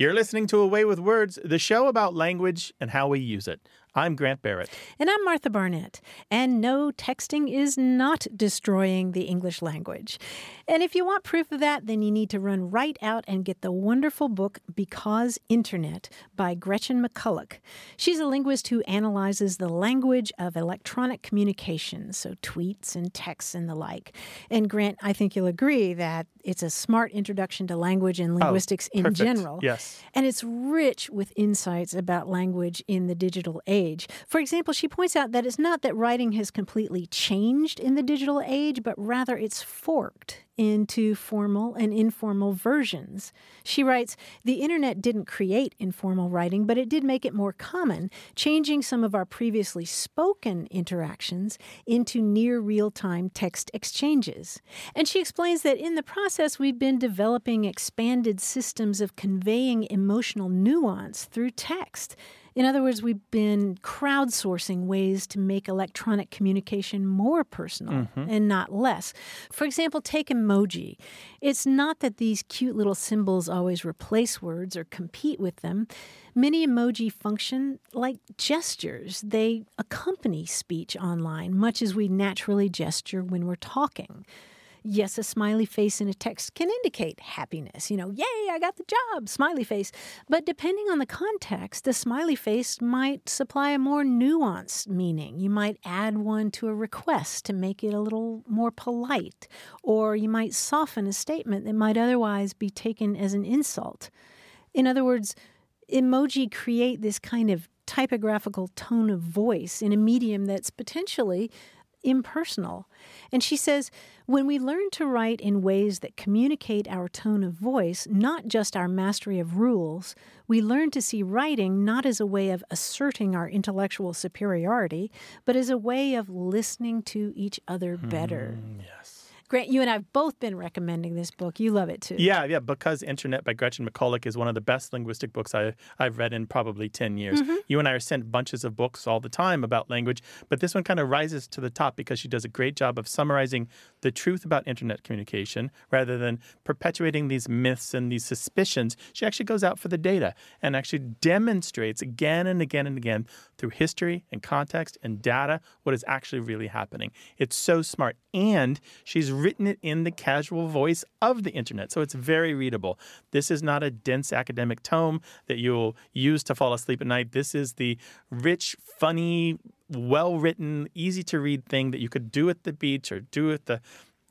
You're listening to A Way with Words, the show about language and how we use it. I'm Grant Barrett. And I'm Martha Barnett. And no, texting is not destroying the English language. And if you want proof of that, then you need to run right out and get the wonderful book Because Internet by Gretchen McCulloch. She's a linguist who analyzes the language of electronic communication, so tweets and texts and the like. And Grant, I think you'll agree that it's a smart introduction to language and oh, linguistics oh, in general. Yes. And it's rich with insights about language in the digital age. For example, she points out that it's not that writing has completely changed in the digital age, but rather it's forked into formal and informal versions. She writes The internet didn't create informal writing, but it did make it more common, changing some of our previously spoken interactions into near real time text exchanges. And she explains that in the process, we've been developing expanded systems of conveying emotional nuance through text. In other words, we've been crowdsourcing ways to make electronic communication more personal mm-hmm. and not less. For example, take emoji. It's not that these cute little symbols always replace words or compete with them. Many emoji function like gestures. They accompany speech online, much as we naturally gesture when we're talking. Yes, a smiley face in a text can indicate happiness. You know, yay, I got the job, smiley face. But depending on the context, the smiley face might supply a more nuanced meaning. You might add one to a request to make it a little more polite, or you might soften a statement that might otherwise be taken as an insult. In other words, emoji create this kind of typographical tone of voice in a medium that's potentially impersonal. And she says, when we learn to write in ways that communicate our tone of voice, not just our mastery of rules, we learn to see writing not as a way of asserting our intellectual superiority, but as a way of listening to each other better. Mm, yes. Grant, you and I have both been recommending this book. You love it too. Yeah, yeah. Because Internet by Gretchen McCulloch is one of the best linguistic books I, I've read in probably 10 years. Mm-hmm. You and I are sent bunches of books all the time about language, but this one kind of rises to the top because she does a great job of summarizing the truth about Internet communication rather than perpetuating these myths and these suspicions. She actually goes out for the data and actually demonstrates again and again and again through history and context and data what is actually really happening. It's so smart. And she's written it in the casual voice of the internet. So it's very readable. This is not a dense academic tome that you'll use to fall asleep at night. This is the rich, funny, well written, easy to read thing that you could do at the beach or do at the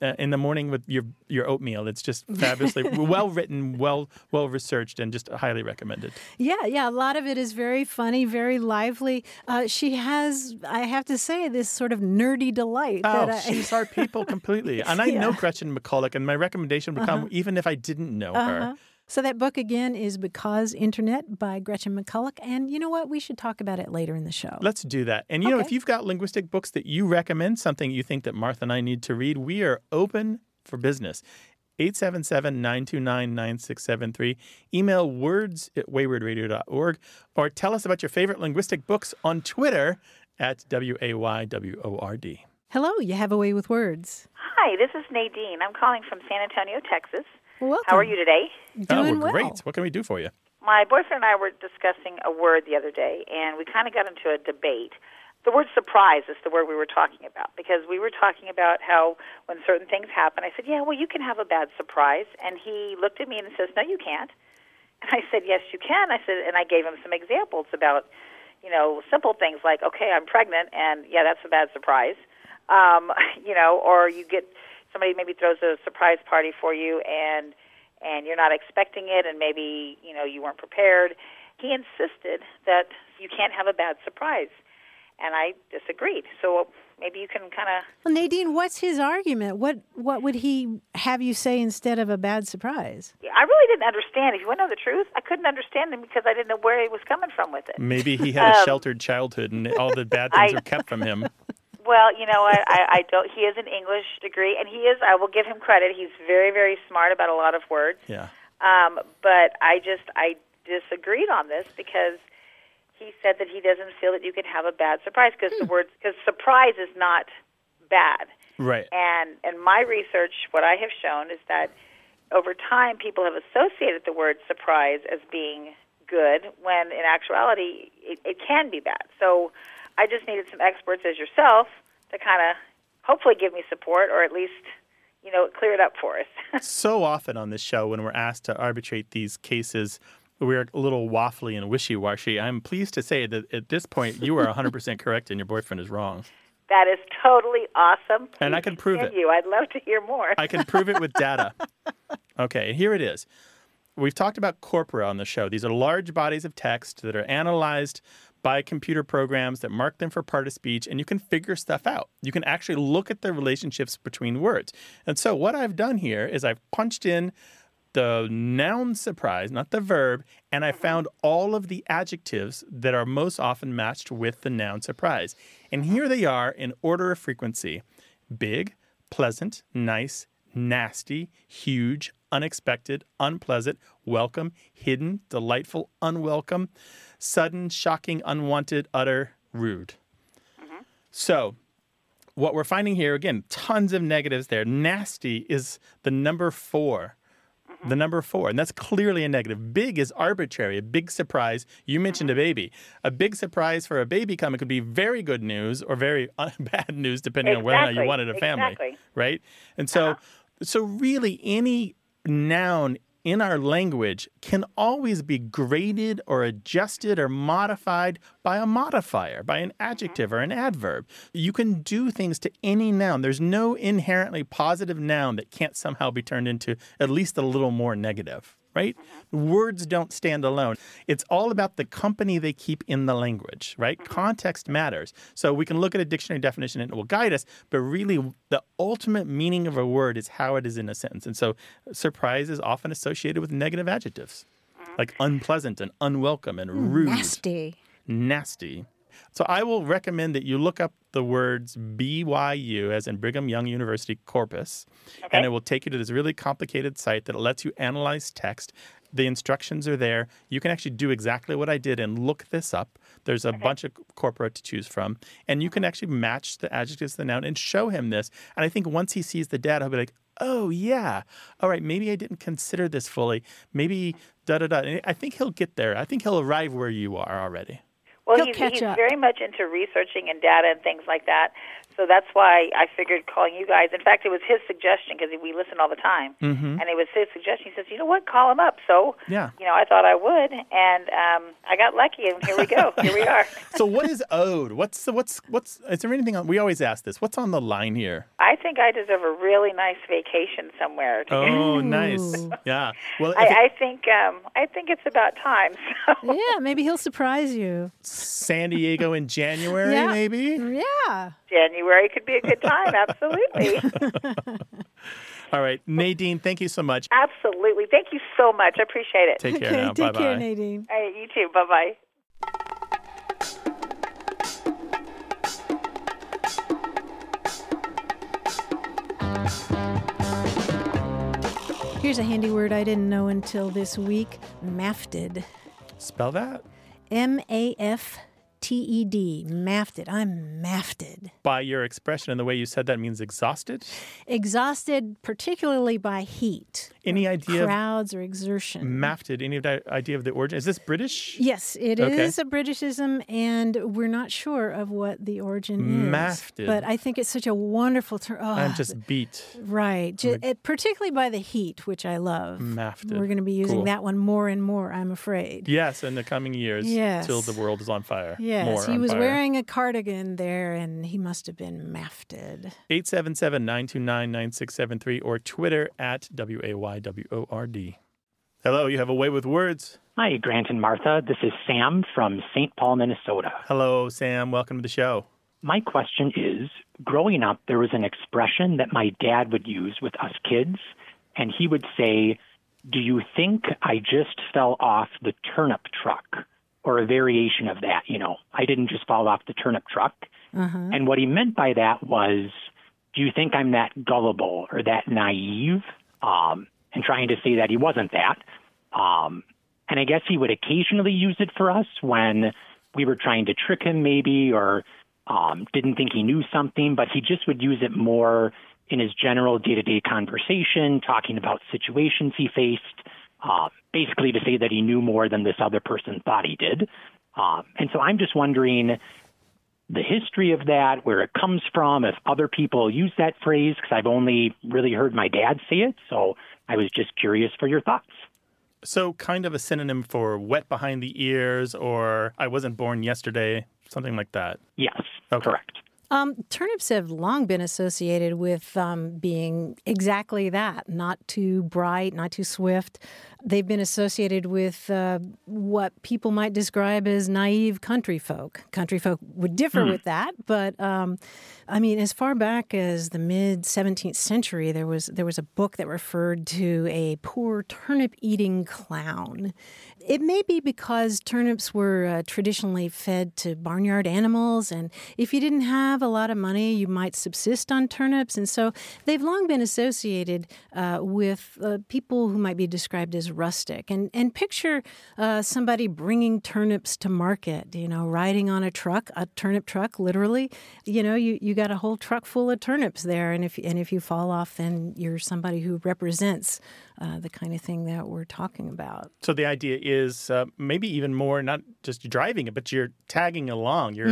uh, in the morning with your your oatmeal. It's just fabulously well written, well well researched, and just highly recommended. Yeah, yeah. A lot of it is very funny, very lively. Uh, she has, I have to say, this sort of nerdy delight. Oh, that I... she's our people completely. And I yeah. know Gretchen McCulloch, and my recommendation would come uh-huh. even if I didn't know uh-huh. her. So that book again is Because Internet by Gretchen McCulloch. And you know what? We should talk about it later in the show. Let's do that. And you okay. know, if you've got linguistic books that you recommend, something you think that Martha and I need to read, we are open for business. 877-929-9673. Email words at waywordradio.org or tell us about your favorite linguistic books on Twitter at W-A-Y-W-O-R-D. Hello, you have a way with words. Hi, this is Nadine. I'm calling from San Antonio, Texas. Welcome. How are you today? Doing oh, we're well. great. What can we do for you? My boyfriend and I were discussing a word the other day, and we kind of got into a debate. The word surprise is the word we were talking about because we were talking about how when certain things happen, I said, Yeah, well, you can have a bad surprise. And he looked at me and says, No, you can't. And I said, Yes, you can. I said, and I gave him some examples about, you know, simple things like, Okay, I'm pregnant, and yeah, that's a bad surprise. Um, you know, or you get somebody maybe throws a surprise party for you and and you're not expecting it and maybe you know you weren't prepared he insisted that you can't have a bad surprise. And i disagreed. So maybe you can kind of well nadine what's his argument? What what would he have you say instead of a bad surprise? I really didn't understand. If you want to know the truth i couldn't understand him because i didn't know where he was coming from with it. Maybe he had a um, sheltered childhood and all the bad things I, were kept from him well, you know what? I, I don't. He has an English degree, and he is. I will give him credit. He's very, very smart about a lot of words. Yeah. Um, but I just I disagreed on this because he said that he doesn't feel that you can have a bad surprise because hmm. the word because surprise is not bad. Right. And and my research, what I have shown is that over time people have associated the word surprise as being good when in actuality it, it can be bad. So I just needed some experts as yourself to kind of hopefully give me support or at least you know clear it up for us. so often on this show when we're asked to arbitrate these cases we're a little waffly and wishy-washy. I'm pleased to say that at this point you are 100% correct and your boyfriend is wrong. That is totally awesome. Please and I can prove it. You. I'd love to hear more. I can prove it with data. Okay, here it is. We've talked about corpora on the show. These are large bodies of text that are analyzed by computer programs that mark them for part of speech, and you can figure stuff out. You can actually look at the relationships between words. And so, what I've done here is I've punched in the noun surprise, not the verb, and I found all of the adjectives that are most often matched with the noun surprise. And here they are in order of frequency big, pleasant, nice, nasty, huge, unexpected, unpleasant, welcome, hidden, delightful, unwelcome, sudden, shocking, unwanted, utter, rude. Mm-hmm. So, what we're finding here, again, tons of negatives there. Nasty is the number four the number four. And that's clearly a negative. Big is arbitrary, a big surprise. You mentioned a baby. A big surprise for a baby coming could be very good news or very bad news, depending exactly. on whether or not you wanted a family. Exactly. Right? And so, uh-huh. so really, any noun in our language can always be graded or adjusted or modified by a modifier, by an adjective or an adverb. You can do things to any noun. There's no inherently positive noun that can't somehow be turned into at least a little more negative right? Words don't stand alone. It's all about the company they keep in the language, right? Mm-hmm. Context matters. So we can look at a dictionary definition and it will guide us, but really the ultimate meaning of a word is how it is in a sentence. And so surprise is often associated with negative adjectives like unpleasant and unwelcome and rude. Nasty. Nasty. So I will recommend that you look up the words BYU, as in Brigham Young University Corpus, okay. and it will take you to this really complicated site that lets you analyze text. The instructions are there. You can actually do exactly what I did and look this up. There's a okay. bunch of corpora to choose from, and you can uh-huh. actually match the adjectives to the noun and show him this. And I think once he sees the data, he'll be like, oh, yeah, all right, maybe I didn't consider this fully. Maybe da da da. And I think he'll get there. I think he'll arrive where you are already. Well, He'll he's, catch he's up. very much into researching and data and things like that. So that's why I figured calling you guys. In fact, it was his suggestion because we listen all the time, mm-hmm. and it was his suggestion. He says, "You know what? Call him up." So, yeah, you know, I thought I would, and um, I got lucky, and here we go. here we are. so, what is owed? What's what's what's? Is there anything on? We always ask this. What's on the line here? I think I deserve a really nice vacation somewhere. Oh, nice. Yeah. Well, I, it, I, think um, I think it's about time. So. Yeah, maybe he'll surprise you. San Diego in January, yeah. maybe. Yeah. January could be a good time. Absolutely. All right, Nadine, thank you so much. Absolutely. Thank you so much. I appreciate it. Take care okay, now. Take Bye-bye. care, Nadine. All right, you too. Bye bye. Here's a handy word I didn't know until this week mafted. Spell that. M A F T E D, mafted. I'm mafted. By your expression and the way you said that means exhausted? Exhausted, particularly by heat. Any idea? Crowds or exertion. Mafted, any idea of the origin? Is this British? Yes, it okay. is a Britishism, and we're not sure of what the origin is. Mafted. But I think it's such a wonderful term. Oh, I'm just beat. Right. Just, it, particularly by the heat, which I love. Mafted. We're going to be using cool. that one more and more, I'm afraid. Yes, in the coming years. Yes. Till the world is on fire. Yes, More he was fire. wearing a cardigan there, and he must have been mafted. 877-929-9673 or Twitter at W-A-Y-W-O-R-D. Hello, you have a way with words. Hi, Grant and Martha. This is Sam from St. Paul, Minnesota. Hello, Sam. Welcome to the show. My question is growing up, there was an expression that my dad would use with us kids, and he would say, Do you think I just fell off the turnip truck? Or a variation of that. You know, I didn't just fall off the turnip truck. Uh-huh. And what he meant by that was, do you think I'm that gullible or that naive? Um, and trying to say that he wasn't that. Um, and I guess he would occasionally use it for us when we were trying to trick him, maybe, or um, didn't think he knew something, but he just would use it more in his general day to day conversation, talking about situations he faced, uh, basically to say that he knew more than this other person thought he did. Um, and so I'm just wondering the history of that, where it comes from, if other people use that phrase, because I've only really heard my dad say it. So I was just curious for your thoughts. So, kind of a synonym for wet behind the ears or I wasn't born yesterday, something like that. Yes, Okay. correct. Um, turnips have long been associated with um, being exactly that not too bright, not too swift. They've been associated with uh, what people might describe as naive country folk. Country folk would differ with that, but um, I mean, as far back as the mid 17th century, there was there was a book that referred to a poor turnip eating clown. It may be because turnips were uh, traditionally fed to barnyard animals, and if you didn't have a lot of money, you might subsist on turnips. And so they've long been associated uh, with uh, people who might be described as rustic. And, and picture uh, somebody bringing turnips to market, you know, riding on a truck, a turnip truck, literally. You know, you, you got a whole truck full of turnips there, and if, and if you fall off, then you're somebody who represents uh, the kind of thing that we're talking about. So the idea is uh, maybe even more not just driving it, but you're tagging along. Your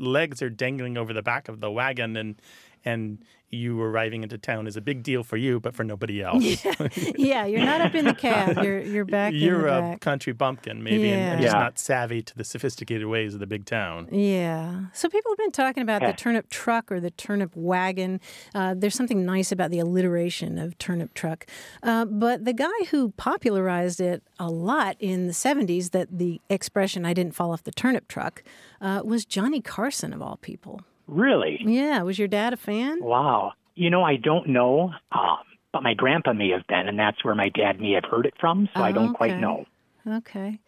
legs are dangling over the back of the wagon, and and you arriving into town is a big deal for you, but for nobody else. yeah, yeah you're not up in the cab. You're you're back You're in the a back. country bumpkin, maybe, and, and Yeah. just not savvy to the sophisticated ways of the big town. Yeah. So people have been talking about the turnip truck or the turnip wagon. Uh, there's something nice about the alliteration of turnip truck. Uh, but the guy who popularized it a lot in the 70s, that the expression "I didn't fall off the turnip truck," uh, was Johnny Carson of all people. Really? Yeah. Was your dad a fan? Wow. You know, I don't know, um, but my grandpa may have been, and that's where my dad may have heard it from, so I Oh, don't quite know. Okay.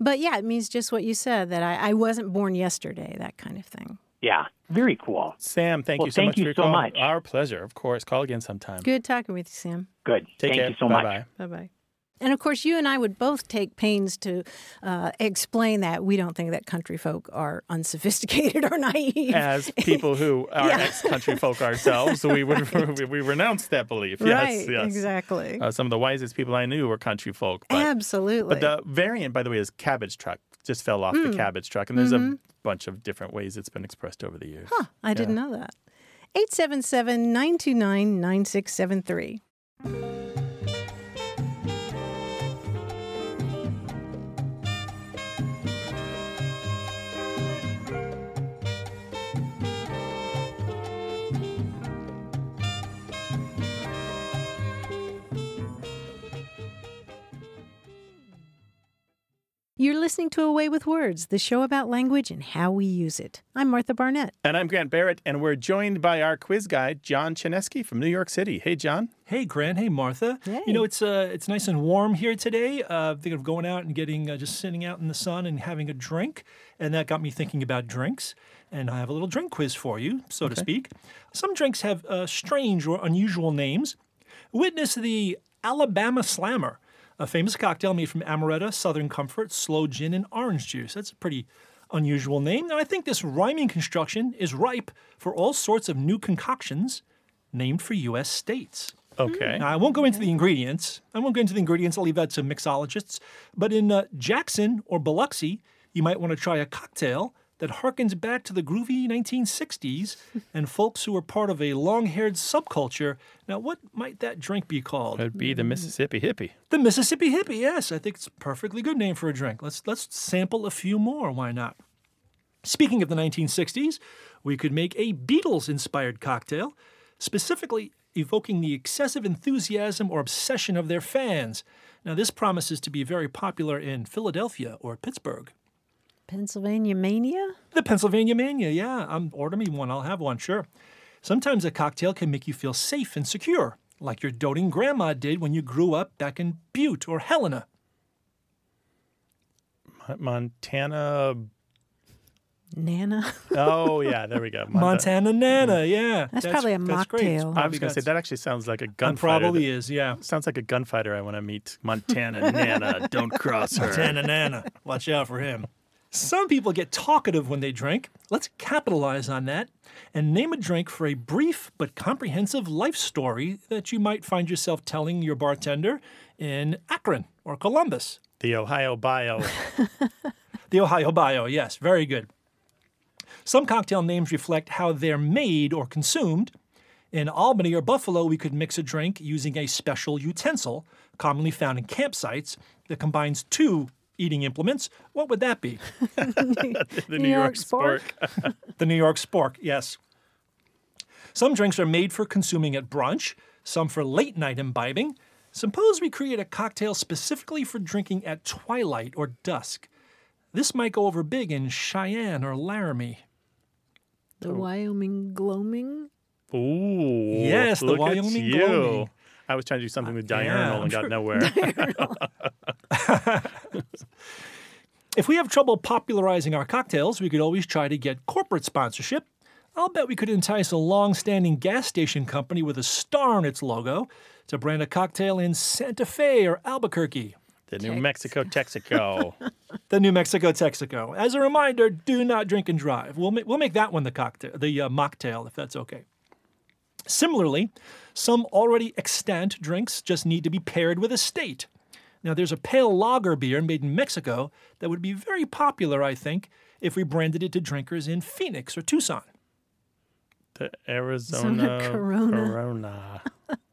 But yeah, it means just what you said that I, I wasn't born yesterday, that kind of thing. Yeah, very cool. Sam, thank Well, you so thank much you for your so call. much. Our pleasure, of course. Call again sometime. Good talking with you, Sam. Good. Take Thank care. you so bye much. bye. Bye bye. And of course, you and I would both take pains to uh, explain that we don't think that country folk are unsophisticated or naive. As people who are Yeah. ex-country folk ourselves, we would we, we renounce that belief. Yes, right, yes. exactly. Uh, some of the wisest people I knew were country folk. But, Absolutely. but the variant, by the way, is cabbage truck. Just fell off the cabbage truck, and there's a bunch of different ways it's been expressed over the years. huh, I didn't know that. 877 929 9673. You're listening to A Way with Words, the show about language and how we use it. I'm Martha Barnett. And I'm Grant Barrett, and we're joined by our quiz guy, John Chaneski from New York City. Hey, John. Hey, Grant. Hey, Martha. Hey. You know, it's uh, it's nice and warm here today. Uh, thinking of going out and getting uh, just sitting out in the sun and having a drink, and that got me thinking about drinks. And I have a little drink quiz for you, so to speak. Some drinks have uh, strange or unusual names. Witness the Alabama Slammer, a famous cocktail made from amaretto, Southern Comfort, slow gin, and orange juice. That's a pretty unusual name. And I think this rhyming construction is ripe for all sorts of new concoctions named for U.S. states. Okay. Now, I won't go into the ingredients. I won't go into the ingredients. I'll leave that to mixologists. But in uh, Jackson or Biloxi, you might want to try a cocktail that harkens back to the groovy 1960s and folks who were part of a long haired subculture. Now, what might that drink be called? It'd be the Mississippi hippie. The Mississippi Hippie, yes. I think it's a perfectly good name for a drink. Let's, let's sample a few more. Why not? Speaking of the 1960s, we could make a Beatles inspired cocktail, specifically evoking the excessive enthusiasm or obsession of their fans. Now, this promises to be very popular in Philadelphia or Pittsburgh. Pennsylvania Mania? The Pennsylvania Mania, yeah. Um, order me one, I'll have one, sure. Sometimes a cocktail can make you feel safe and secure, like your doting grandma did when you grew up back in Butte or Helena. Montana. Nana? Oh, yeah, there we go. Monta- Montana Nana, yeah. That's probably a that's mocktail. I was going to say, that actually sounds like a that gunfighter. probably is, yeah. Sounds like a gunfighter I want to meet. Montana Nana, don't cross her. Montana Nana. Watch out for him. Some people get talkative when they drink. Let's capitalize on that and name a drink for a brief but comprehensive life story that you might find yourself telling your bartender in Akron or Columbus. The Ohio Bio. The Ohio Bio, yes, very good. Some cocktail names reflect how they're made or consumed. In Albany or Buffalo, we could mix a drink using a special utensil, commonly found in campsites, that combines two eating implements. What would that be? the New, New York, York Spork. Spork. The New York Spork, yes. Some drinks are made for consuming at brunch, some for late night imbibing. Suppose we create a cocktail specifically for drinking at twilight or dusk. This might go over big in Cheyenne or Laramie. The oh. Wyoming gloaming. Ooh. Yes, the look at Wyoming you. gloaming. I was trying to do something with diurnal I'm and got nowhere. If we have trouble popularizing our cocktails, we could always try to get corporate sponsorship. I'll bet we could entice a long standing gas station company with a star on its logo to brand a cocktail in Santa Fe or Albuquerque. the New Mexico Texaco. the New Mexico Texaco. As a reminder, do not drink and drive. We'll make, we'll make that one the cocktail, the uh, mocktail, if that's okay. Similarly, some already extant drinks just need to be paired with a state. Now, there's a pale lager beer made in Mexico that would be very popular, I think, if we branded it to drinkers in Phoenix or Tucson. the Arizona Corona. Corona.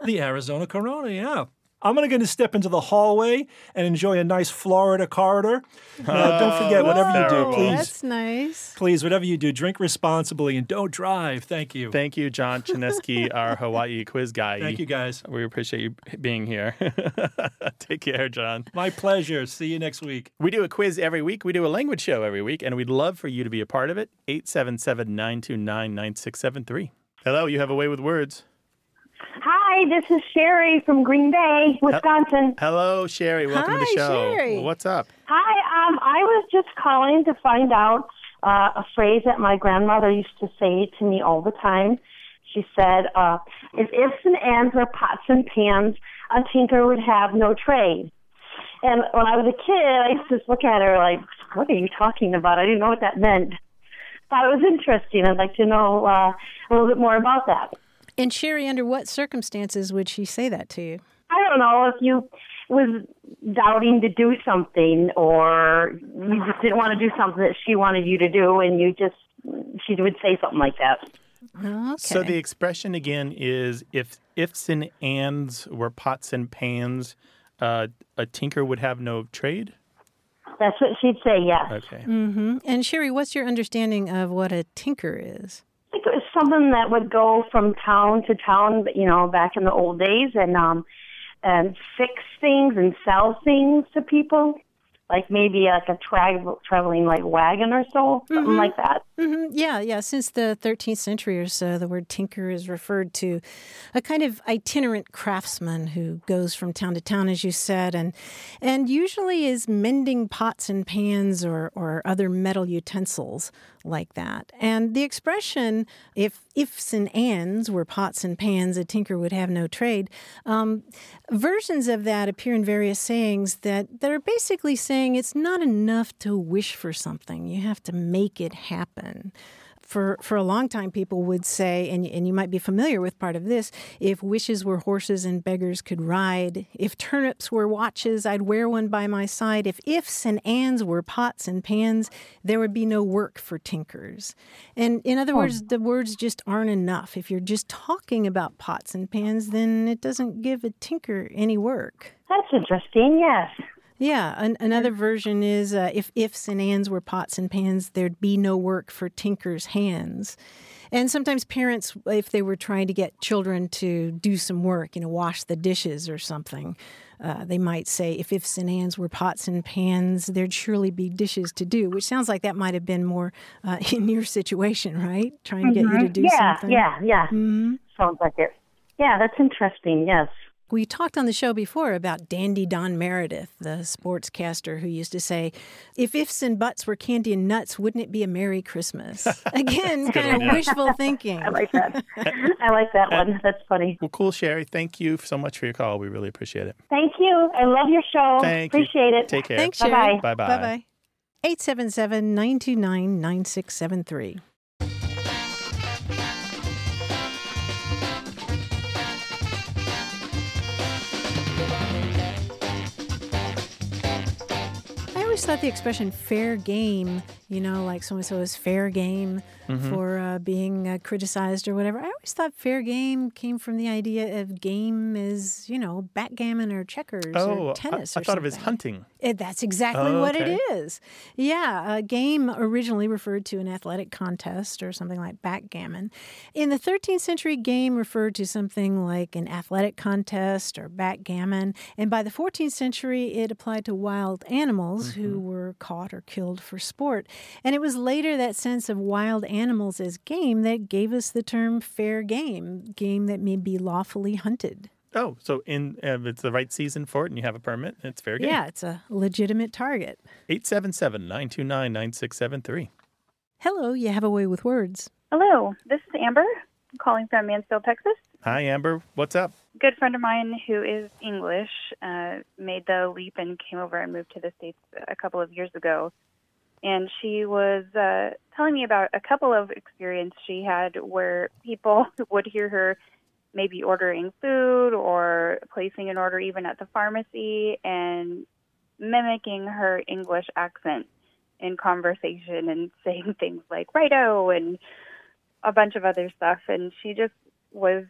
The Arizona Corona, yeah. I'm going to step into the hallway and enjoy a nice Florida corridor. Now, don't oh, forget, whatever you do, please That's nice. Please, whatever you do, drink responsibly and don't drive. Thank you. Thank you, John Chaneski, our Hawaii quiz guy. Thank you, guys. We appreciate you being here. Take care, John. My pleasure. See you next week. We do a quiz every week. We do a language show every week, and we'd love for you to be a part of it. 877 929 9673. Hello, you have a way with words. Hi, this is Sherry from Green Bay, Wisconsin. Hello, Sherry. Welcome to the show. Sherry. What's up? Hi, um, I was just calling to find out uh, a phrase that my grandmother used to say to me all the time. She said, uh, if ifs and ands were pots and pans, a tinker would have no trade. And when I was a kid, I used to just look at her like, what are you talking about? I didn't know what that meant. Thought it was interesting. I'd like to know uh, a little bit more about that. And Sherry, under what circumstances would she say that to you? I don't know if you was doubting to do something or you just didn't want to do something that she wanted you to do and you just she would say something like that. Okay. So the expression again is if ifs and ands were pots and pans, uh, a tinker would have no trade? That's what she'd say, yes. Okay. hmm And Sherry, what's your understanding of what a tinker is? I think it was something that would go from town to town, you know, back in the old days and um and fix things and sell things to people. Like maybe like a tra- traveling like wagon or so, something like that. hmm Yeah, yeah. Since the 13th century or so, the word tinker is referred to a kind of itinerant craftsman who goes from town to town, as you said, and and usually is mending pots and pans or or other metal utensils like that. And the expression "if ifs and ands were pots and pans, a tinker would have no trade." Um, versions of that appear in various sayings that that are basically saying it's not enough to wish for something; you have to make it happen. For for a long time people would say and and you might be familiar with part of this if wishes were horses and beggars could ride if turnips were watches I'd wear one by my side if ifs and ands were pots and pans there would be no work for tinkers. And in other words the words just aren't enough. If you're just talking about pots and pans then it doesn't give a tinker any work. That's interesting, yes. Yeah, an, another version is uh, if ifs and ands were pots and pans, there'd be no work for tinker's hands. And sometimes parents, if they were trying to get children to do some work, you know, wash the dishes or something, uh, they might say, if ifs and ands were pots and pans, there'd surely be dishes to do, which sounds like that might have been more uh, in your situation, right? Trying to get you to do yeah, something. yeah, yeah. Sounds like it. Yeah, that's interesting, yes. We talked on the show before about Dandy Don Meredith, the sportscaster who used to say, If ifs and buts were candy and nuts, wouldn't it be a Merry Christmas? Again, kind of yeah. wishful thinking. I like that. I like that one. That's funny. Well, cool, Sherry. Thank you so much for your call. We really appreciate it. Thank you. I love your show. Thank you. Appreciate it. Take care. Thanks, Bye-bye. Sherry. Bye-bye. Bye-bye. 877 929 9673. Always thought the expression fair game, you know, like so and so is fair game Mm-hmm. for uh, being uh, criticized or whatever. I always thought fair game came from the idea of game is, you know, backgammon or checkers Oh, or I, tennis I or thought of it as hunting. It, that's exactly Oh, what it is. Yeah, a game originally referred to an athletic contest or something like backgammon. In the 13th century, game referred to something like an athletic contest or backgammon. And by the 14th century, it applied to wild animals Mm-hmm. who were caught or killed for sport. And it was later that sense of wild animals as game that gave us the term fair game, game that may be lawfully hunted. Oh, so in uh, if it's the right season for it and you have a permit, it's fair game. Yeah, it's a legitimate target. 877 929 9673. Hello, you have a way with words. Hello, this is Amber I'm calling from Mansfield, Texas. Hi, Amber. What's up? good friend of mine who is English uh, made the leap and came over and moved to the States a couple of years ago. And she was uh, telling me about a couple of experiences she had where people would hear her maybe ordering food or placing an order even at the pharmacy and mimicking her English accent in conversation and saying things like righto and a bunch of other stuff. And she just was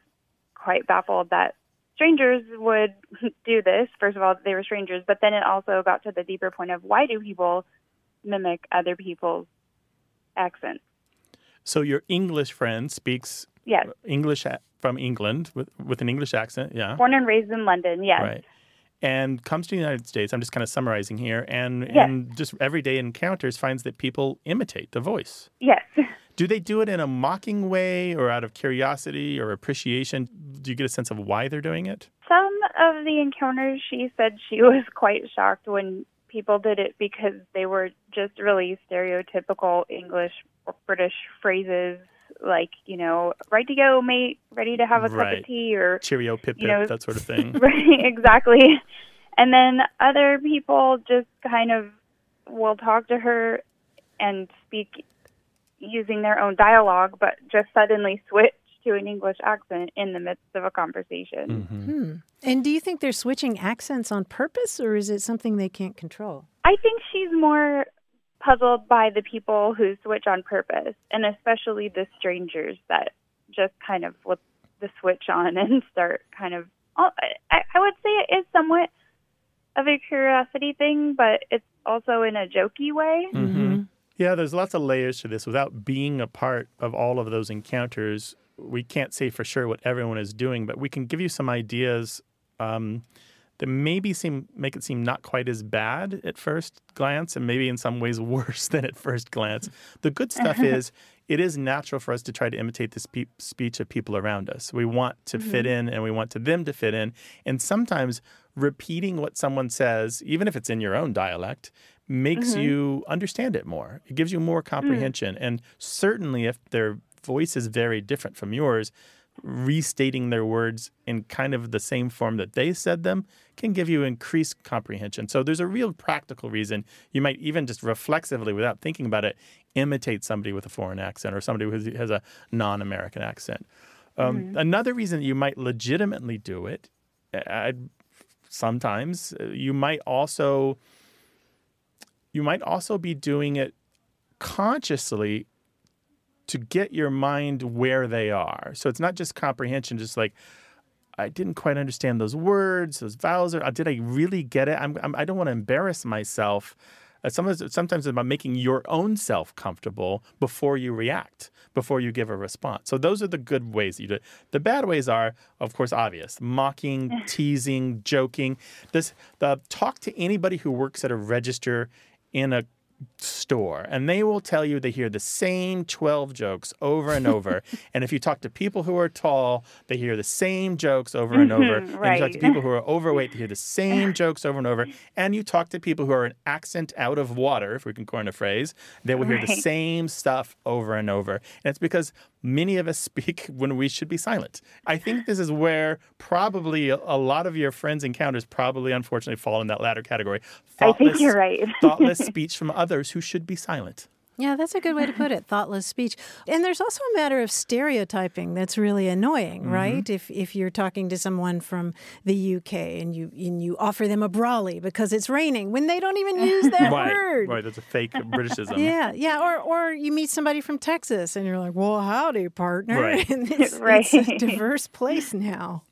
quite baffled that strangers would do this. First of all, they were strangers, but then it also got to the deeper point of why do people mimic other people's accents? So your English friend speaks Yes, uh, English from England with, with an English accent, yeah. born and raised in London. Yes, Right. And comes to the United States. I'm just kind of summarizing here, and Yes. and just everyday encounters finds that people imitate the voice. yes. Do they do it in a mocking way, or out of curiosity or appreciation? Do you get a sense of why they're doing it? Some of the encounters, she said she was quite shocked when people did it because they were just really stereotypical English or British phrases like, you know, right to go, mate, ready to have a cup of tea, or Cheerio, pip pip, You know- that sort of thing. right, exactly. And then other people just kind of will talk to her and speak using their own dialogue, but just suddenly switch to an English accent in the midst of a conversation. hmm And do you think they're switching accents on purpose or is it something they can't control? I think she's more puzzled by the people who switch on purpose, and especially the strangers that just kind of flip the switch on and start kind of. I, I would say it is somewhat of a curiosity thing, but it's also in a jokey way. hmm Yeah, there's lots of layers to this. Without being a part of all of those encounters, we can't say for sure what everyone is doing, but we can give you some ideas um, that maybe seem make it seem not quite as bad at first glance, and maybe in some ways worse than at first glance. The good stuff is it is natural for us to try to imitate the spe- speech of people around us. We want to fit mm-hmm. in, and we want to them to fit in, and sometimes repeating what someone says, even if it's in your own dialect, makes mm-hmm. you understand it more. It gives you more mm. comprehension. And certainly, if their voice is very different from yours, restating their words in kind of the same form that they said them can give you increased comprehension. So there's a real practical reason you might even just reflexively, without thinking about it, imitate somebody with a foreign accent or somebody who has- a non American accent. Um, Another reason you might legitimately do it, I, sometimes uh, you might also you might also be doing it consciously to get your mind where they are. So it's not just comprehension, just like I didn't quite understand those words, those vowels. Are, did I really get it? I'm, I'm, I don't want to embarrass myself. Uh, sometimes, sometimes it's about making your own self comfortable before you react, before you give a response. So those are the good ways you do it. The bad ways are, of course, obvious: mocking, teasing, joking. This the talk to anybody who works at a register in a store and they will tell you they hear the same 12 jokes over and over. And if you talk to people who are tall they hear the same jokes over and over. Mm-hmm, and you talk to people who are overweight they hear the same jokes over and over. And you talk to people who are an accent out of water if we can coin a phrase they will hear the same stuff over and over. And it's because many of us speak when we should be silent. I think this is where probably a, a lot of your friends' encounters probably unfortunately fall in that latter category. I think you're right. thoughtless speech from others who should be silent. Yeah, that's a good way to put it. Thoughtless speech. And there's also a matter of stereotyping that's really annoying, Mm-hmm. right? If if you're talking to someone from the UK and you and you offer them a brolly because it's raining when they don't even use that right, word. right. That's a fake Britishism. Yeah, yeah, or or you meet somebody from Texas and you're like, "Well, howdy, partner." Right. And it's, Right. it's a diverse place now.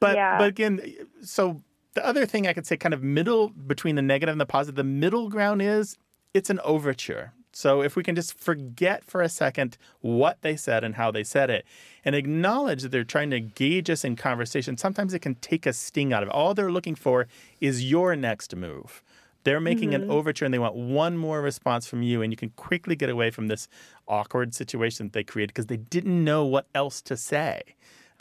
But Yeah. but again, so the other thing I could say, kind of middle between the negative and the positive, the middle ground is it's an overture. So if we can just forget for a second what they said and how they said it, and acknowledge that they're trying to engage us in conversation, sometimes it can take a sting out of it. All they're looking for is your next move. They're making an mm-hmm. overture and they want one more response from you, and you can quickly get away from this awkward situation that they created because they didn't know what else to say.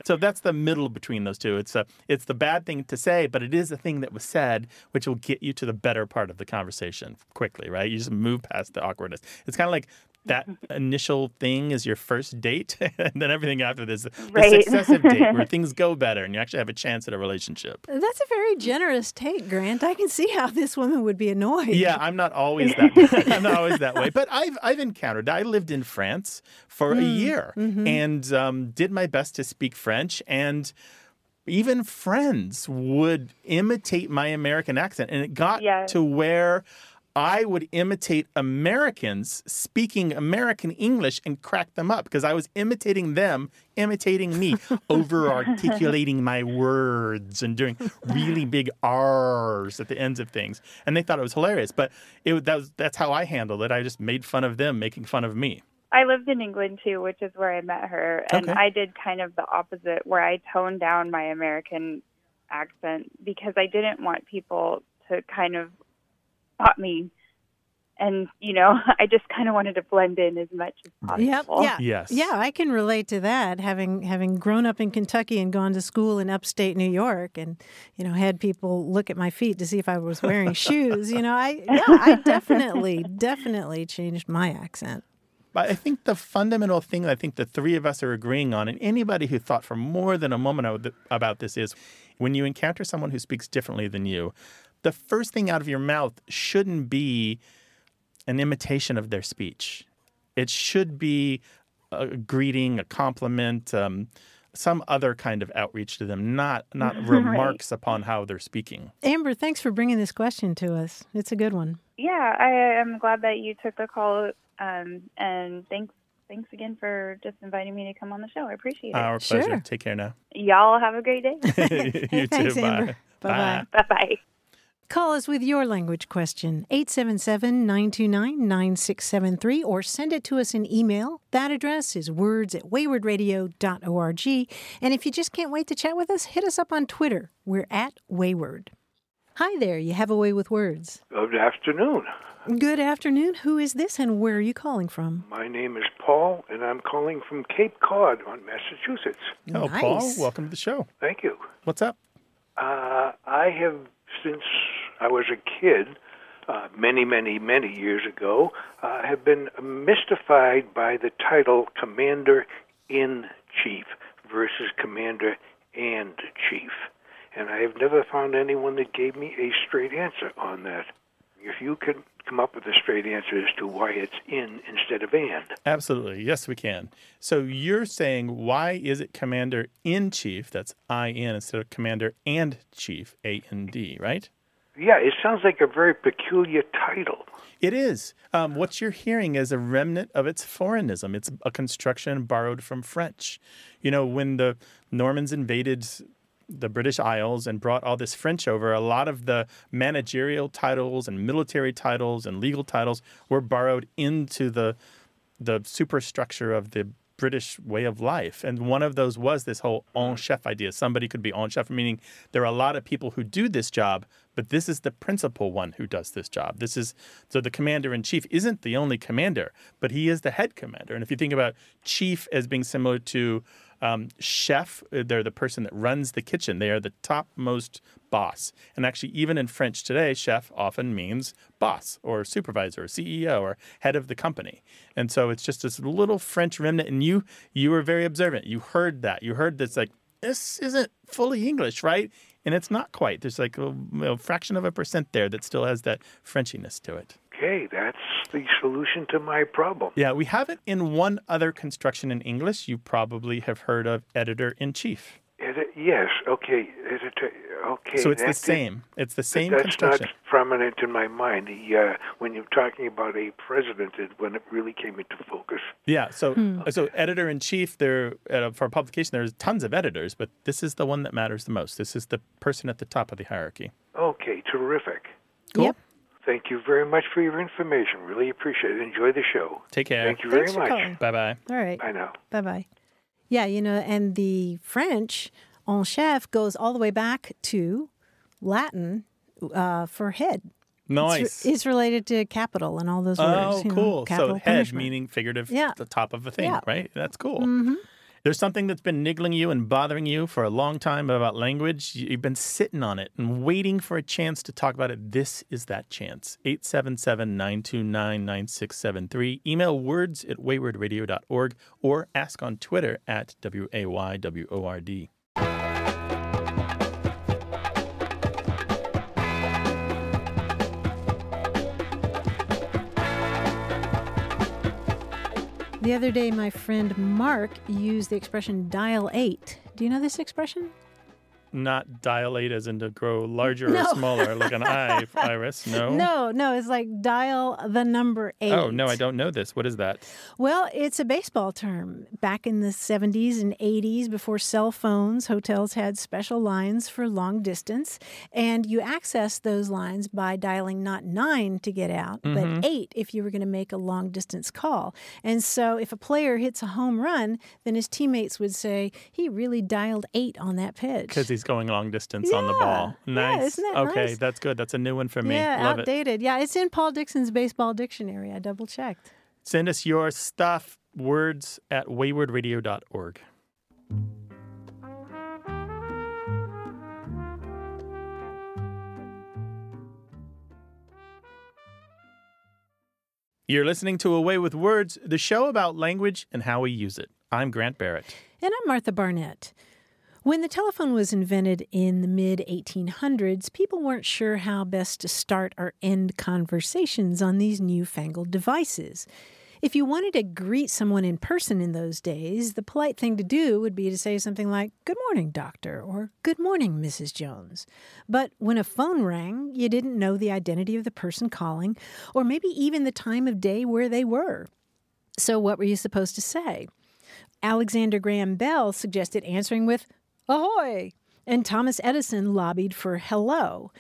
So that's the middle between those two. It's a it's the bad thing to say, but it is the thing that was said, which will get you to the better part of the conversation quickly, right? You just move past the awkwardness. It's kind of like that initial thing is your first date, and then everything after this, the Right. successive date where things go better and you actually have a chance at a relationship. That's a very generous take, Grant. I can see how this woman would be annoyed. Yeah, I'm not always that. I'm not always that way. But I've I've encountered. I lived in France for a year and um, did my best to speak French, and even friends would imitate my American accent, and it got Yeah. to where. I would imitate Americans speaking American English and crack them up because I was imitating them, imitating me, over articulating my words and doing really big R's at the ends of things. And they thought it was hilarious. But it, that was, that's how I handled it. I just made fun of them making fun of me. I lived in England too, which is where I met her, and Okay. I did kind of the opposite, where I toned down my American accent because I didn't want people to kind of spot me, and you know, I just kind of wanted to blend in as much as Yep. possible. Yeah. Yes. Yeah, I can relate to that. Having having grown up in Kentucky and gone to school in upstate New York, and you know had people look at my feet to see if I was wearing shoes. You know, I yeah, I definitely definitely changed my accent. But I think the fundamental thing I think the three of us are agreeing on, and anybody who thought for more than a moment about this is when you encounter someone who speaks differently than you, the first thing out of your mouth shouldn't be an imitation of their speech. It should be a greeting, a compliment, um, some other kind of outreach to them, not not remarks upon how they're speaking. Amber, thanks for bringing this question to us. It's a good one. Yeah, I am glad that you took the call, um, and thanks thanks again for just inviting me to come on the show. I appreciate it. Our pleasure. Sure. Take care now. Y'all have a great day. you Thanks, too. Amber. Bye. Bye-bye. bye bye. Call us with your language question, 877 929 9673, or send it to us in email. That address is words at waywordradio.org. And if you just can't wait to chat with us, hit us up on Twitter. We're at Wayword. Hi there, you have a way with words. Good afternoon. Good afternoon. Who is this and where are you calling from? My name is Paul, and I'm calling from Cape Cod on Massachusetts. Oh, Paul, welcome to the show. Thank you. What's up? Uh, I have, since I was a kid, uh, many, many, many years ago, uh, have been mystified by the title Commander in Chief versus Commander and Chief. And I have never found anyone that gave me a straight answer on that. If you could come up with a straight answer as to why it's in instead of and. Absolutely. Yes, we can. So you're saying why is it Commander in Chief, that's I N, instead of Commander and Chief, A N D, right? Yeah, it sounds like a very peculiar title. It is. Um, what you're hearing is a remnant of its foreignism. It's a construction borrowed from French. You know, when the Normans invaded the British Isles and brought all this French over, a lot of the managerial titles and military titles and legal titles were borrowed into the the superstructure of the British way of life. And one of those was this whole en chef idea. Somebody could be en chef, meaning there are a lot of people who do this job, but this is the principal one who does this job. This is so the commander in chief isn't the only commander, but he is the head commander. And if you think about chief as being similar to Um, chef, uh, they're the person that runs the kitchen. They are the topmost boss. And actually, even in French today, chef often means boss or supervisor or CEO or head of the company. And so it's just this little French remnant. And you you were very observant. You heard that. You heard this like this isn't fully English, right? And it's not quite. There's like a, a fraction of a percent there that still has that Frenchiness to it. Okay, that's the solution to my problem. Yeah, we have it in one other construction in English. You probably have heard of editor in chief. Edit, yes, okay, editor, okay. So it's the that- same. It's the same That's construction. not prominent in my mind. The, uh, when you're talking about a president, is when it really came into focus. Yeah. So so editor in chief. There uh, for a publication, there's tons of editors, but this is the one that matters the most. This is the person at the top of the hierarchy. Okay, terrific. Cool. Yep. Thank you very much for your information. Really appreciate it. Enjoy the show. Take care. Thank you very Thanks for much. Bye bye. All right. Bye now. Bye bye. Yeah, you know, and the French en chef goes all the way back to Latin uh, for head. Nice. It's, it's related to capital and all those oh, words. you know, cool. capital so head punishment. meaning figurative, Yeah. the top of a thing, Yeah. right? That's cool. Mm-hmm. There's something that's been niggling you and bothering you for a long time about language. You- You've been sitting on it and waiting for a chance to talk about it. This is that chance. 877 929 9673. Email words at waywordradio.org or ask on Twitter at W A Y W O R D. The other day, my friend Mark used the expression dial eight. Do you know this expression? Not dilate as in to grow larger No. or smaller, like an eye iris. No. No, no, it's like dial the number eight. Oh, no, I don't know this. What is that? Well, it's a baseball term. Back in the 70s and 80s, before cell phones, hotels had special lines for long distance, and you accessed those lines by dialing not nine to get out, Mm-hmm. but eight if you were going to make a long distance call. And so if a player hits a home run, then his teammates would say, he really dialed eight on that pitch. Because he's going long distance on the Yeah. ball. Yeah, Nice. that okay, nice? that's good. That's a new one for me. Yeah, Love it. outdated. Yeah, it's in Paul Dickson's baseball dictionary. I double checked. Send us your stuff, words at waywordradio.org. You're listening to A Way with Words, the show about language and how we use it. I'm Grant Barrett. And I'm Martha Barnette. When the telephone was invented in the mid 1800s, people weren't sure how best to start or end conversations on these newfangled devices. If you wanted to greet someone in person in those days, the polite thing to do would be to say something like, Good morning, doctor, or Good morning, Mrs. Jones. But when a phone rang, you didn't know the identity of the person calling, or maybe even the time of day where they were. So, what were you supposed to say? Alexander Graham Bell suggested answering with ahoy, and Thomas Edison lobbied for hello.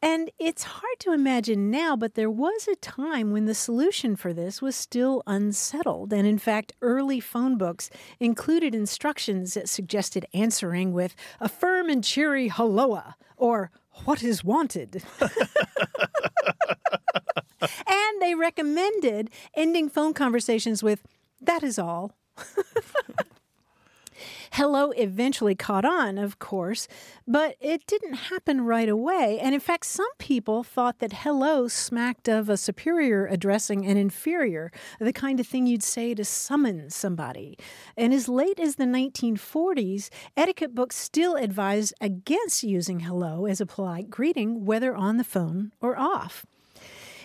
And it's hard to imagine now, but there was a time when the solution for this was still unsettled. And in fact, early phone books included instructions that suggested answering with a firm and cheery helloa or what is wanted. and they recommended ending phone conversations with that is all. Hello eventually caught on, of course, but it didn't happen right away. And in fact, some people thought that hello smacked of a superior addressing an inferior, the kind of thing you'd say to summon somebody. And as late as the 1940s, etiquette books still advised against using hello as a polite greeting, whether on the phone or off.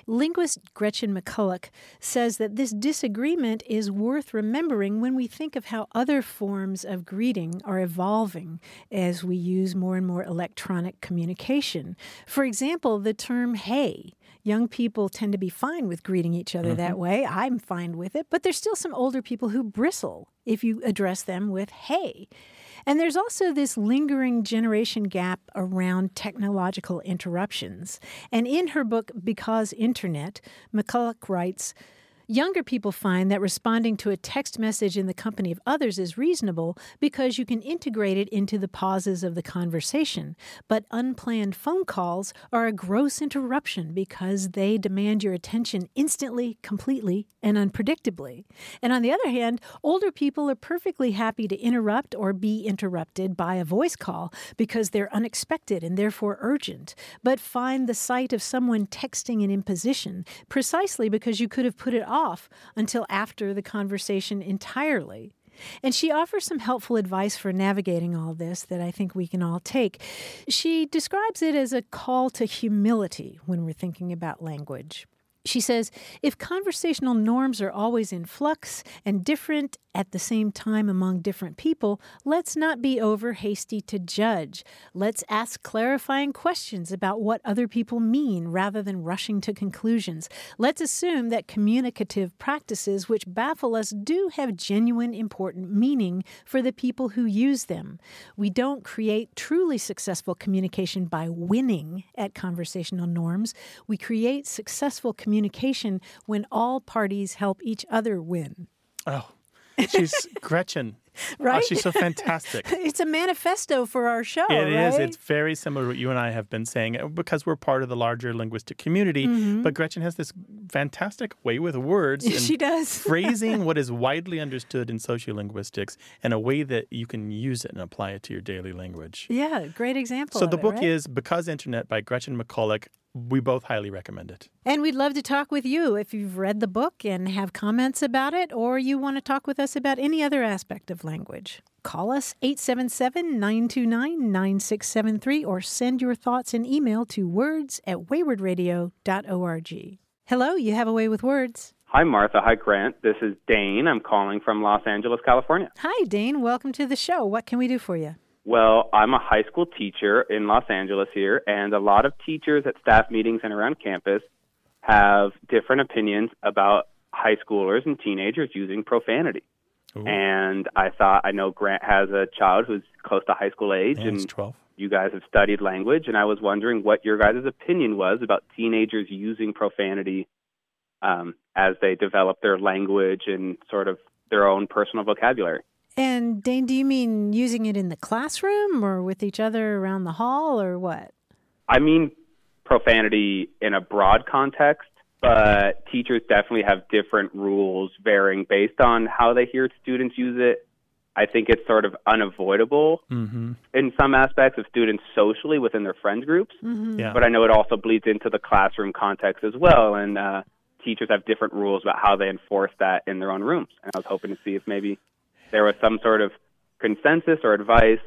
Linguist Gretchen McCulloch says that this disagreement is worth remembering when we think of how other forms of greeting are evolving as we use more and more electronic communication. For example, the term hey. Young people tend to be fine with greeting each other that mm-hmm. way. I'm fine with it, but there's still some older people who bristle if you address them with hey. And there's also this lingering generation gap around technological interruptions. And in her book, Because Internet, McCulloch writes Younger people find that responding to a text message in the company of others is reasonable because you can integrate it into the pauses of the conversation. But unplanned phone calls are a gross interruption because they demand your attention instantly, completely, and unpredictably. And on the other hand, older people are perfectly happy to interrupt or be interrupted by a voice call because they're unexpected and therefore urgent, but find the sight of someone texting an imposition precisely because you could have put it off until after the conversation entirely. And she offers some helpful advice for navigating all this that I think we can all take. She describes it as a call to humility when we're thinking about language. She says if conversational norms are always in flux and different at the same time among different people, let's not be over hasty to judge. Let's ask clarifying questions about what other people mean rather than rushing to conclusions. Let's assume that communicative practices which baffle us do have genuine important meaning for the people who use them. We don't create truly successful communication by winning at conversational norms. We create successful communication when all parties help each other win. Oh, She's Gretchen. Right? Oh, she's so fantastic. it's a manifesto for our show. It is. right? It's very similar to what you and I have been saying uh, because we're part of the larger linguistic community. Mm-hmm. But Gretchen has this fantastic way with words and She does. phrasing what is widely understood in sociolinguistics in a way that you can use it and apply it to your daily language. Yeah, great example. So the it, book right? is Because Internet by Gretchen McCulloch. We both highly recommend it. And we'd love to talk with you if you've read the book and have comments about it, or you want to talk with us about any other aspect of language. Call us 877 929 9673 or send your thoughts in email to words at waywordradio.org. Hello, you have a way with words. Hi, Martha. Hi, Grant. This is Dane. I'm calling from Los Angeles, California. Hi, Dane. Welcome to the show. What can we do for you? Well, I'm a high school teacher in Los Angeles here, and a lot of teachers at staff meetings and around campus have different opinions about high schoolers and teenagers using profanity. And I thought, I know Grant has a child who's close to high school age, Yeah, and 12. you guys have studied language, and I was wondering what your guys' opinion was about teenagers using profanity um, as they develop their language and sort of their own personal vocabulary. And Dane, do you mean using it in the classroom or with each other around the hall or what? I mean profanity in a broad context, but teachers definitely have different rules varying based on how they hear students use it. I think it's sort of unavoidable Mm-hmm. in some aspects of students socially within their friend groups, Yeah. but I know it also bleeds into the classroom context as well. And uh, teachers have different rules about how they enforce that in their own rooms. And I was hoping to see if maybe there was some sort of consensus or advice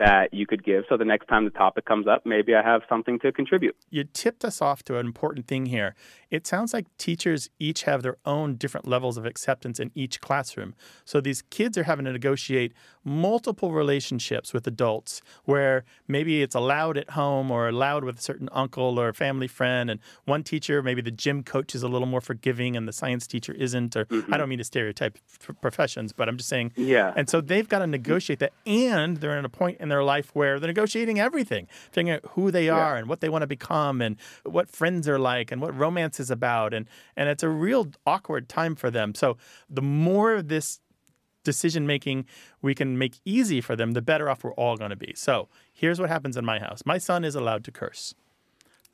that you could give so the next time the topic comes up, maybe I have something to contribute. you tipped us off to an important thing here. It sounds like teachers each have their own different levels of acceptance in each classroom. So these kids are having to negotiate multiple relationships with adults where maybe it's allowed at home or allowed with a certain uncle or family friend. And one teacher, maybe the gym coach is a little more forgiving and the science teacher isn't. Or I mm-hmm. don't mean to stereotype professions, but I'm just saying. Yeah. And so they've got to negotiate that. And they're in a point in their life where they're negotiating everything, figuring out who they are and what they want to become and what friends are like and what romance is about. And, and it's a real awkward time for them. So the more of this decision making we can make easy for them, the better off we're all going to be. So here's what happens in my house my son is allowed to curse,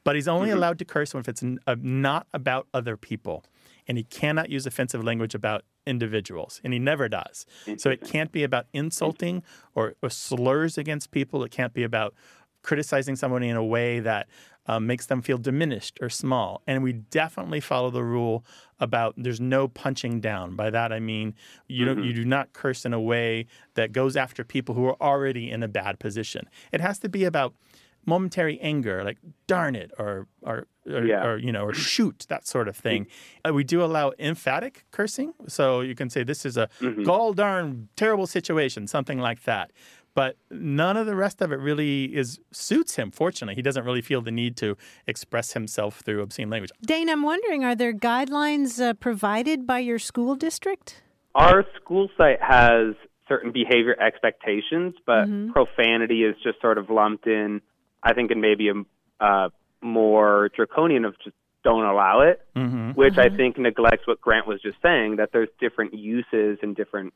but he's only allowed to curse if it's uh, not about other people. And he cannot use offensive language about individuals, and he never does. So it can't be about insulting or, or slurs against people. It can't be about criticizing somebody in a way that um, makes them feel diminished or small. And we definitely follow the rule about there's no punching down. By that I mean you don't you do not curse in a way that goes after people who are already in a bad position. It has to be about momentary anger, like darn it, or or or, Yeah. or you know, or shoot, that sort of thing. Uh, we do allow emphatic cursing, so you can say this is a gall darn terrible situation, something like that. But none of the rest of it really is suits him. Fortunately, he doesn't really feel the need to express himself through obscene language. Dane, I'm wondering are there guidelines uh, provided by your school district? Our school site has certain behavior expectations, but profanity is just sort of lumped in, I think, in maybe a uh, more draconian of just don't allow it, Mm-hmm. which I think neglects what Grant was just saying that there's different uses and different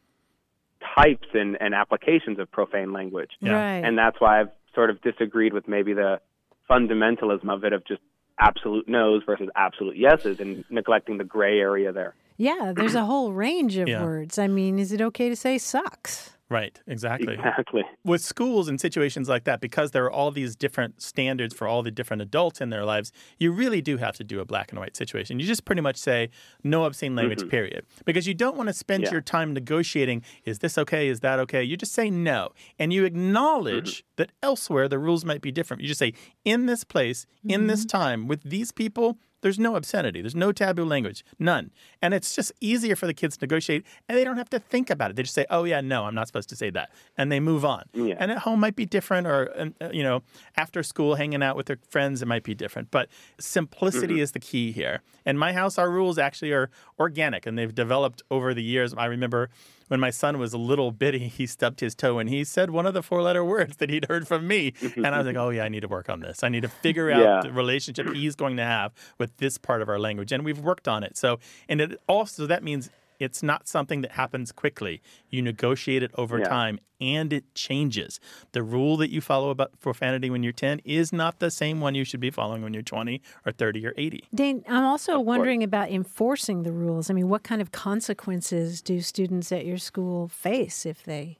types and, and applications of profane language. Yeah. Right. And that's why I've sort of disagreed with maybe the fundamentalism of it of just absolute no's versus absolute yeses and neglecting the gray area there. yeah, there's a whole range of Yeah. words. I mean, is it okay to say sucks? Right, exactly. Exactly. With schools and situations like that, because there are all these different standards for all the different adults in their lives, you really do have to do a black and white situation. You just pretty much say no obscene language, mm-hmm. period. Because you don't want to spend Yeah. your time negotiating, is this okay? Is that okay? You just say no. And you acknowledge mm-hmm. that elsewhere the rules might be different. You just say, in this place, in this mm-hmm. time, with these people, there's no obscenity. There's no taboo language. None. And it's just easier for the kids to negotiate and they don't have to think about it. They just say, oh, yeah, no, I'm not supposed to say that. And they move on. Yeah. And at home might be different or, uh, you know, after school hanging out with their friends, it might be different. But simplicity is the key here. In my house, our rules actually are organic and they've developed over the years. I remember when my son was a little bitty, he stubbed his toe and he said one of the four letter words that he'd heard from me. and I was like, oh, yeah, I need to work on this. I need to figure out Yeah. the relationship he's going to have with this part of our language. And we've worked on it. So, and it also, that means it's not something that happens quickly. You negotiate it over Yeah. time and it changes. The rule that you follow about profanity when you're 10 is not the same one you should be following when you're 20 or 30 or 80. Dane, I'm also wondering about enforcing the rules. I mean, what kind of consequences do students at your school face if they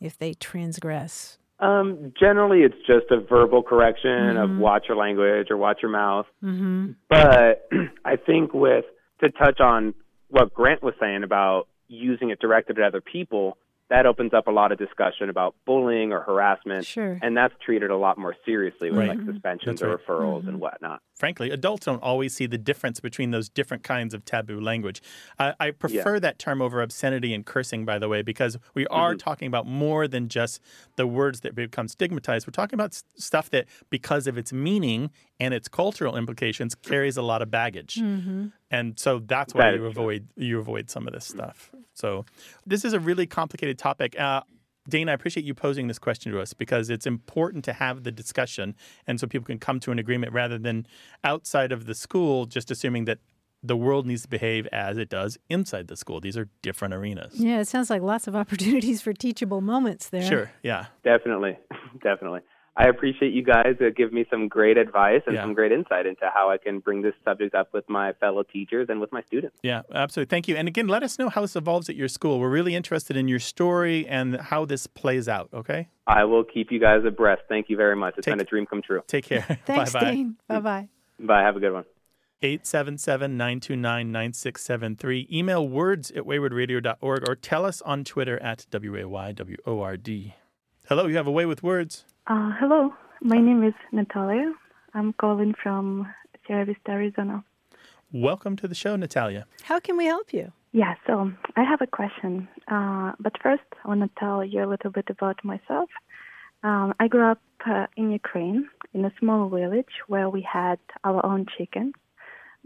if they transgress? Um, generally, it's just a verbal correction of watch your language or watch your mouth. Mm-hmm. But I think with to touch on what Grant was saying about using it directed at other people, that opens up a lot of discussion about bullying or harassment, Sure. and that's treated a lot more seriously with Right. like mm-hmm. suspensions That's or right. referrals and mm-hmm. whatnot. frankly, adults don't always see the difference between those different kinds of taboo language. I, I prefer that term over obscenity and cursing, by the way, because we are mm-hmm. talking about more than just the words that become stigmatized. We're talking about s- stuff that, because of its meaning and its cultural implications, carries a lot of baggage. And so that's why That you is true. avoid you avoid some of this stuff. So this is a really complicated topic. Uh, Dana, I appreciate you posing this question to us because it's important to have the discussion and so people can come to an agreement rather than outside of the school just assuming that the world needs to behave as it does inside the school. These are different arenas. Yeah, it sounds like lots of opportunities for teachable moments there. Sure, yeah. Definitely, definitely. I appreciate you guys uh, give me some great advice and Yeah. some great insight into how I can bring this subject up with my fellow teachers and with my students. Yeah, absolutely. Thank you. And again, let us know how this evolves at your school. We're really interested in your story and how this plays out, okay? I will keep you guys abreast. Thank you very much. It's Take- been a dream come true. Take care. Thanks, Bye-bye. Dane. Bye bye. Bye. Have a good one. 877-929-9673. Email words at waywordradio.org or tell us on Twitter at W-A-Y-W-O-R-D. Hello, you have a way with words. Uh, hello, my name is Natalia. I'm calling from Sierra Vista, Arizona. Welcome to the show, Natalia. How can we help you? Yeah, so I have a question. Uh, but first, I want to tell you a little bit about myself. Um, I grew up uh, in Ukraine in a small village where we had our own chickens.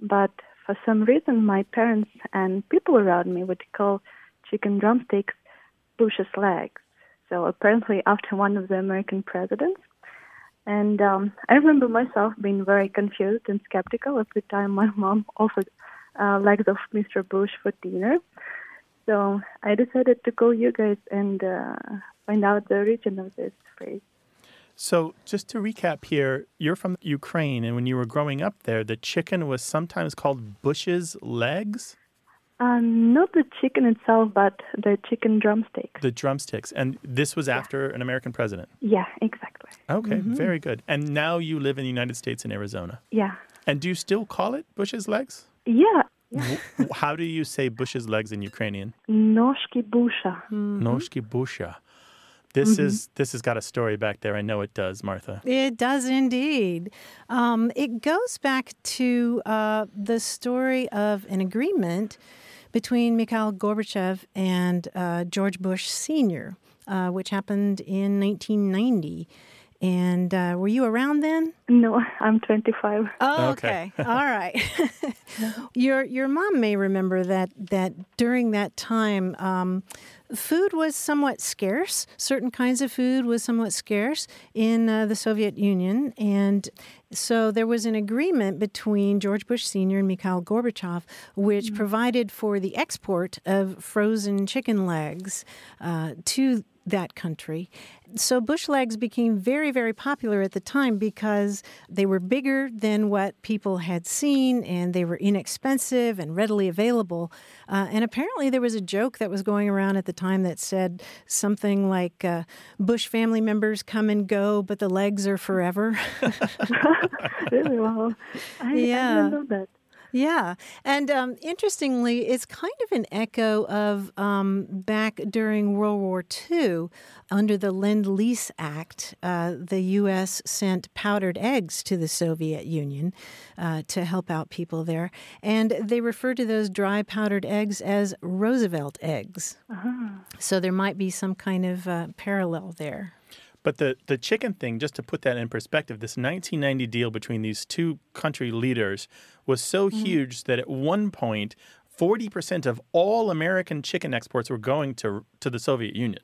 But for some reason, my parents and people around me would call chicken drumsticks Bush's legs. So apparently, after one of the American presidents. And um, I remember myself being very confused and skeptical every time my mom offered uh, legs of Mr. Bush for dinner. So I decided to call you guys and uh, find out the origin of this phrase. So, just to recap here, you're from Ukraine, and when you were growing up there, the chicken was sometimes called Bush's legs, Uh, not the chicken itself, but the chicken drumsticks. the drumsticks. And this was after an American president. Yeah, exactly. Okay, very good. And now you live in the United States in Arizona. Yeah. And do you still call it Bush's legs? Yeah. How do you say Bush's legs in Ukrainian? Noshki busha. Noshki busha. This is this has got a story back there. I know it does, Martha. It does indeed. Um, it goes back to uh, the story of an agreement between Mikhail Gorbachev and uh, George Bush Sr., uh, which happened in 1990. And uh, were you around then? No, I'm 25. Oh, okay. All right. your your mom may remember that that during that time, um, food was somewhat scarce. Certain kinds of food was somewhat scarce in uh, the Soviet Union, and so there was an agreement between George Bush Sr. and Mikhail Gorbachev, which mm-hmm. provided for the export of frozen chicken legs uh, to that country. So bush legs became very, very popular at the time because they were bigger than what people had seen and they were inexpensive and readily available. Uh, and apparently, there was a joke that was going around at the time that said something like uh, Bush family members come and go, but the legs are forever. really? Well, I, yeah. I know that. Yeah. And um, interestingly, it's kind of an echo of um, back during World War II. Under the Lend Lease Act, uh, the U.S. sent powdered eggs to the Soviet Union uh, to help out people there. And they refer to those dry powdered eggs as Roosevelt eggs. Uh-huh. So there might be some kind of uh, parallel there. But the, the chicken thing, just to put that in perspective, this 1990 deal between these two country leaders was so mm-hmm. huge that at one point, 40% of all American chicken exports were going to, to the Soviet Union.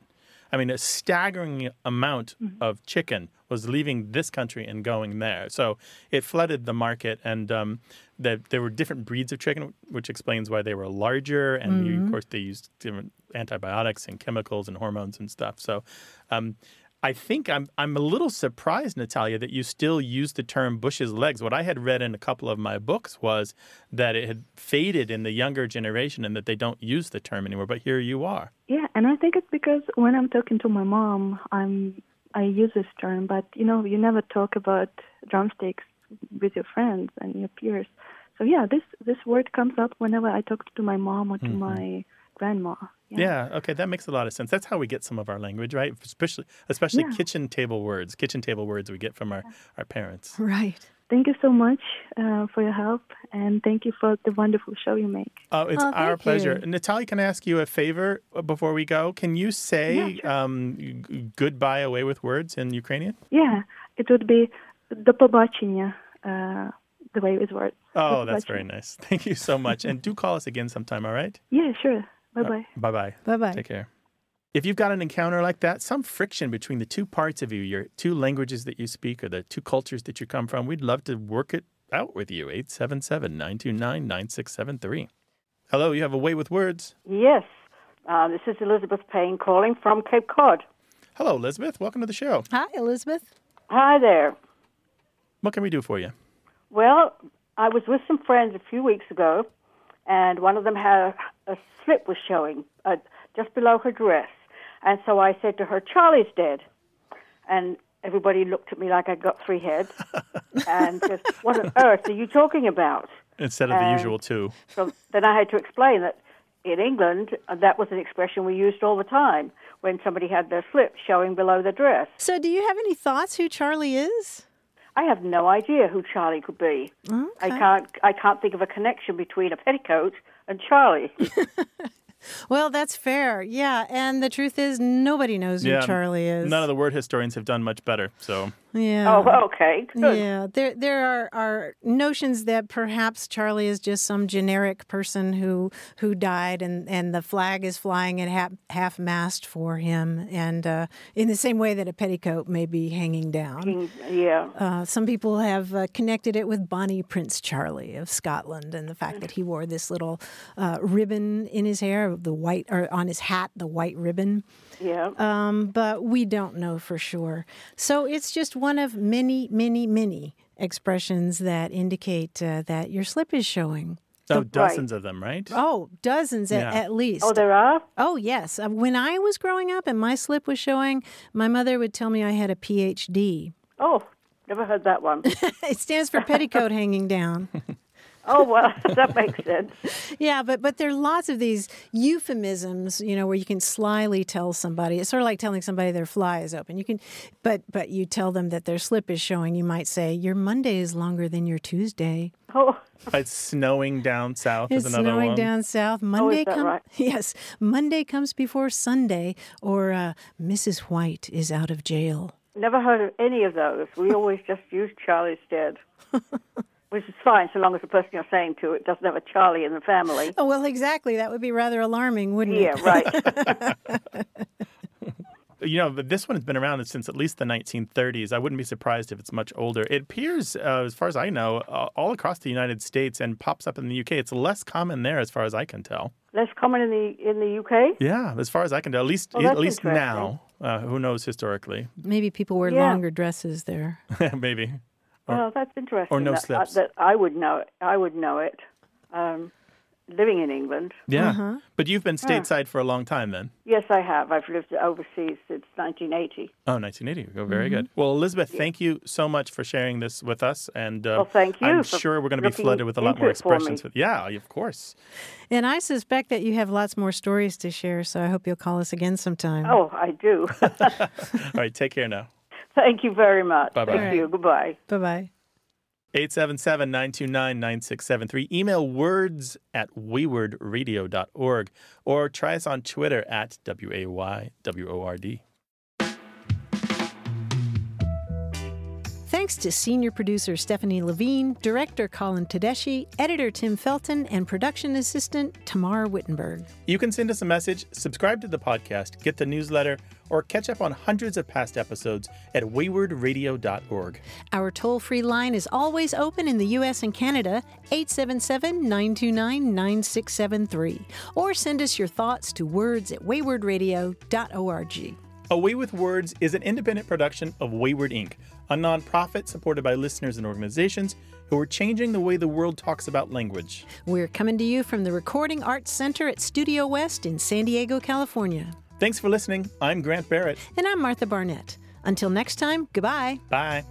I mean, a staggering amount mm-hmm. of chicken was leaving this country and going there. So it flooded the market, and um, the, there were different breeds of chicken, which explains why they were larger. And mm-hmm. you, of course, they used different antibiotics and chemicals and hormones and stuff. So um, I think I'm I'm a little surprised, Natalia, that you still use the term Bush's legs. What I had read in a couple of my books was that it had faded in the younger generation and that they don't use the term anymore. But here you are. Yeah, and I think it's because when I'm talking to my mom, I'm I use this term, but you know, you never talk about drumsticks with your friends and your peers. So yeah, this this word comes up whenever I talk to my mom or to mm-hmm. my grandma. Yeah. yeah. Okay, that makes a lot of sense. That's how we get some of our language, right? Especially, especially yeah. kitchen table words. Kitchen table words we get from our our parents. Right. Thank you so much uh, for your help, and thank you for the wonderful show you make. Oh, it's oh, our pleasure. You. Natalia, can I ask you a favor uh, before we go? Can you say yeah, sure. um, goodbye away with words in Ukrainian? Yeah, it would be до побачення, uh, the way with words. Oh, that's very nice. Thank you so much. and do call us again sometime, all right? Yeah, sure. Bye bye. Uh, bye bye. Bye bye. Take care. If you've got an encounter like that, some friction between the two parts of you, your two languages that you speak or the two cultures that you come from, we'd love to work it out with you. 877 929 9673. Hello, you have a way with words. Yes. Uh, this is Elizabeth Payne calling from Cape Cod. Hello, Elizabeth. Welcome to the show. Hi, Elizabeth. Hi there. What can we do for you? Well, I was with some friends a few weeks ago, and one of them had a slip was showing uh, just below her dress. And so I said to her, Charlie's dead. And everybody looked at me like I'd got three heads and said, What on earth are you talking about? Instead of and the usual two. So then I had to explain that in England, uh, that was an expression we used all the time when somebody had their slip showing below the dress. So, do you have any thoughts who Charlie is? I have no idea who Charlie could be. Okay. I can't. I can't think of a connection between a petticoat and Charlie. well, that's fair. Yeah, and the truth is, nobody knows who Charlie is. None of the word historians have done much better. So yeah. Oh, okay. Good. Yeah. There there are, are notions that perhaps Charlie is just some generic person who who died and, and the flag is flying at half, half mast for him and uh, in the same way that a petticoat may be hanging down. Yeah. Uh, some people have uh, connected it with Bonnie Prince Charlie of Scotland and the fact that he wore this little uh, ribbon in his hair, the white or on his hat, the white ribbon. Yeah. Um, but we don't know for sure. So it's just one of many, many, many expressions that indicate uh, that your slip is showing. Oh, dozens right. of them, right? Oh, dozens yeah. at, at, least. Oh, there are? Oh, yes. Uh, when I was growing up and my slip was showing, my mother would tell me I had a PhD. Oh, never heard that one. it stands for petticoat hanging down. Oh well, that makes sense. Yeah, but but there are lots of these euphemisms, you know, where you can slyly tell somebody. It's sort of like telling somebody their fly is open. You can, but but you tell them that their slip is showing. You might say your Monday is longer than your Tuesday. Oh. It's snowing down south. It's is another snowing one. down south. Monday oh, comes. Right? Yes, Monday comes before Sunday, or uh, Mrs. White is out of jail. never heard of any of those. We always just use Charlie's Dead. Which is fine so long as the person you're saying to it doesn't have a Charlie in the family. Oh, well, exactly. That would be rather alarming, wouldn't Yeah, it? Yeah, right. You know, this one has been around since at least the 1930s. I wouldn't be surprised if it's much older. It appears, uh, as far as I know, uh, all across the United States and pops up in the UK. It's less common there, as far as I can tell. Less common in the in the UK. Yeah, as far as I can tell, at least Oh, at least now. Uh, who knows historically? Maybe people wear Yeah. longer dresses there. Maybe. Well, that's interesting. Or no that, slips. that I would know. It. I would know it. Um, living in England. Yeah. Uh-huh. But you've been stateside for a long time then. Yes, I have. I've lived overseas since 1980. Oh, 1980. Oh, very Mm-hmm. good. Well, Elizabeth, thank you so much for sharing this with us. And uh, Well, thank you I'm sure we're going to be flooded with a lot more it for me. expressions. With, yeah, of course. And I suspect that you have lots more stories to share, so I hope you'll call us again sometime. Oh, I do. All right, take care now. Thank you very much. Bye-bye. Thank All right. you. Goodbye. Bye bye. 877 929 9673. Email words at waywordradio.org or try us on Twitter at W A Y W O R D. Thanks to senior producer Stephanie Levine, director Colin Tedeschi, editor Tim Felton, and production assistant Tamar Wittenberg. You can send us a message, subscribe to the podcast, get the newsletter, or catch up on hundreds of past episodes at waywordradio.org. Our toll free line is always open in the U.S. and Canada, 877 929 9673. Or send us your thoughts to words at waywordradio.org. Away with Words is an independent production of Wayword Inc., a nonprofit supported by listeners and organizations who are changing the way the world talks about language. We're coming to you from the Recording Arts Center at Studio West in San Diego, California. Thanks for listening. I'm Grant Barrett. And I'm Martha Barnette. Until next time, goodbye. Bye.